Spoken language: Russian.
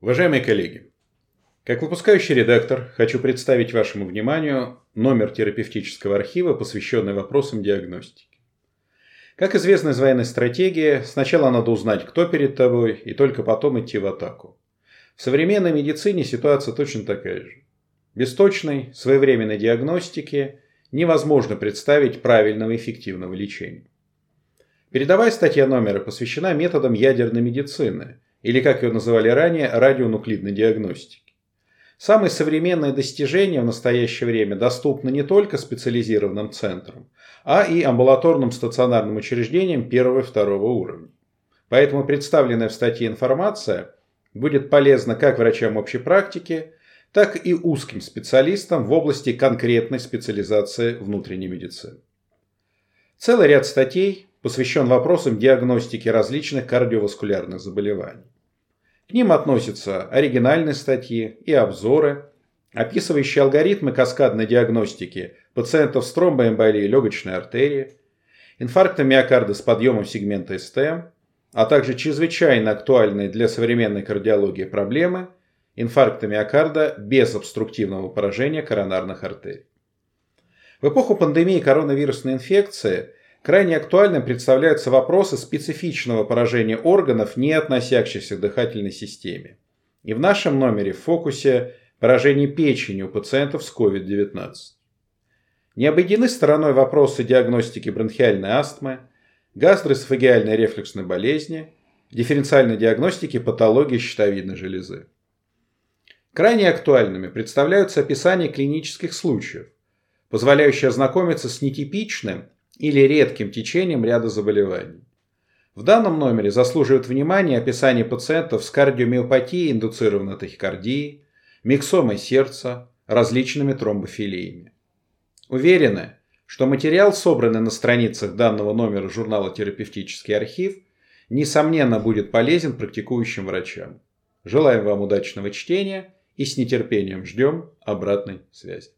Уважаемые коллеги, как выпускающий редактор хочу представить вашему вниманию номер терапевтического архива, посвященный вопросам диагностики. Как известно из военной стратегии, сначала надо узнать, кто перед тобой, и только потом идти в атаку. В современной медицине ситуация точно такая же. Без точной, своевременной диагностики невозможно представить правильного и эффективного лечения. Передовая статья номера посвящена методам ядерной медицины, или, как ее называли ранее, радионуклидной диагностики. Самые современные достижения в настоящее время доступны не только специализированным центрам, а и амбулаторным стационарным учреждениям первого и второго уровня. Поэтому представленная в статье информация будет полезна как врачам общей практики, так и узким специалистам в области конкретной специализации внутренней медицины. Целый ряд статей посвящен вопросам диагностики различных кардиоваскулярных заболеваний. К ним относятся оригинальные статьи и обзоры, описывающие алгоритмы каскадной диагностики пациентов с тромбоэмболией легочной артерии, инфаркта миокарда с подъемом сегмента СТМ, а также чрезвычайно актуальные для современной кардиологии проблемы инфаркта миокарда без обструктивного поражения коронарных артерий. В эпоху пандемии коронавирусной инфекции Крайне актуальным представляются вопросы специфичного поражения органов, не относящихся к дыхательной системе. И в нашем номере в фокусе поражение печени у пациентов с COVID-19. Не обойдены стороной вопросы диагностики бронхиальной астмы, гастроэсофагиальной рефлюксной болезни, дифференциальной диагностики патологии щитовидной железы. Крайне актуальными представляются описания клинических случаев, позволяющие ознакомиться с нетипичным или редким течением ряда заболеваний. В данном номере заслуживает внимания описание пациентов с кардиомиопатией, индуцированной тахикардией, миксомой сердца, различными тромбофилиями. Уверены, что материал, собранный на страницах данного номера журнала «Терапевтический архив», несомненно будет полезен практикующим врачам. Желаем вам удачного чтения и с нетерпением ждем обратной связи.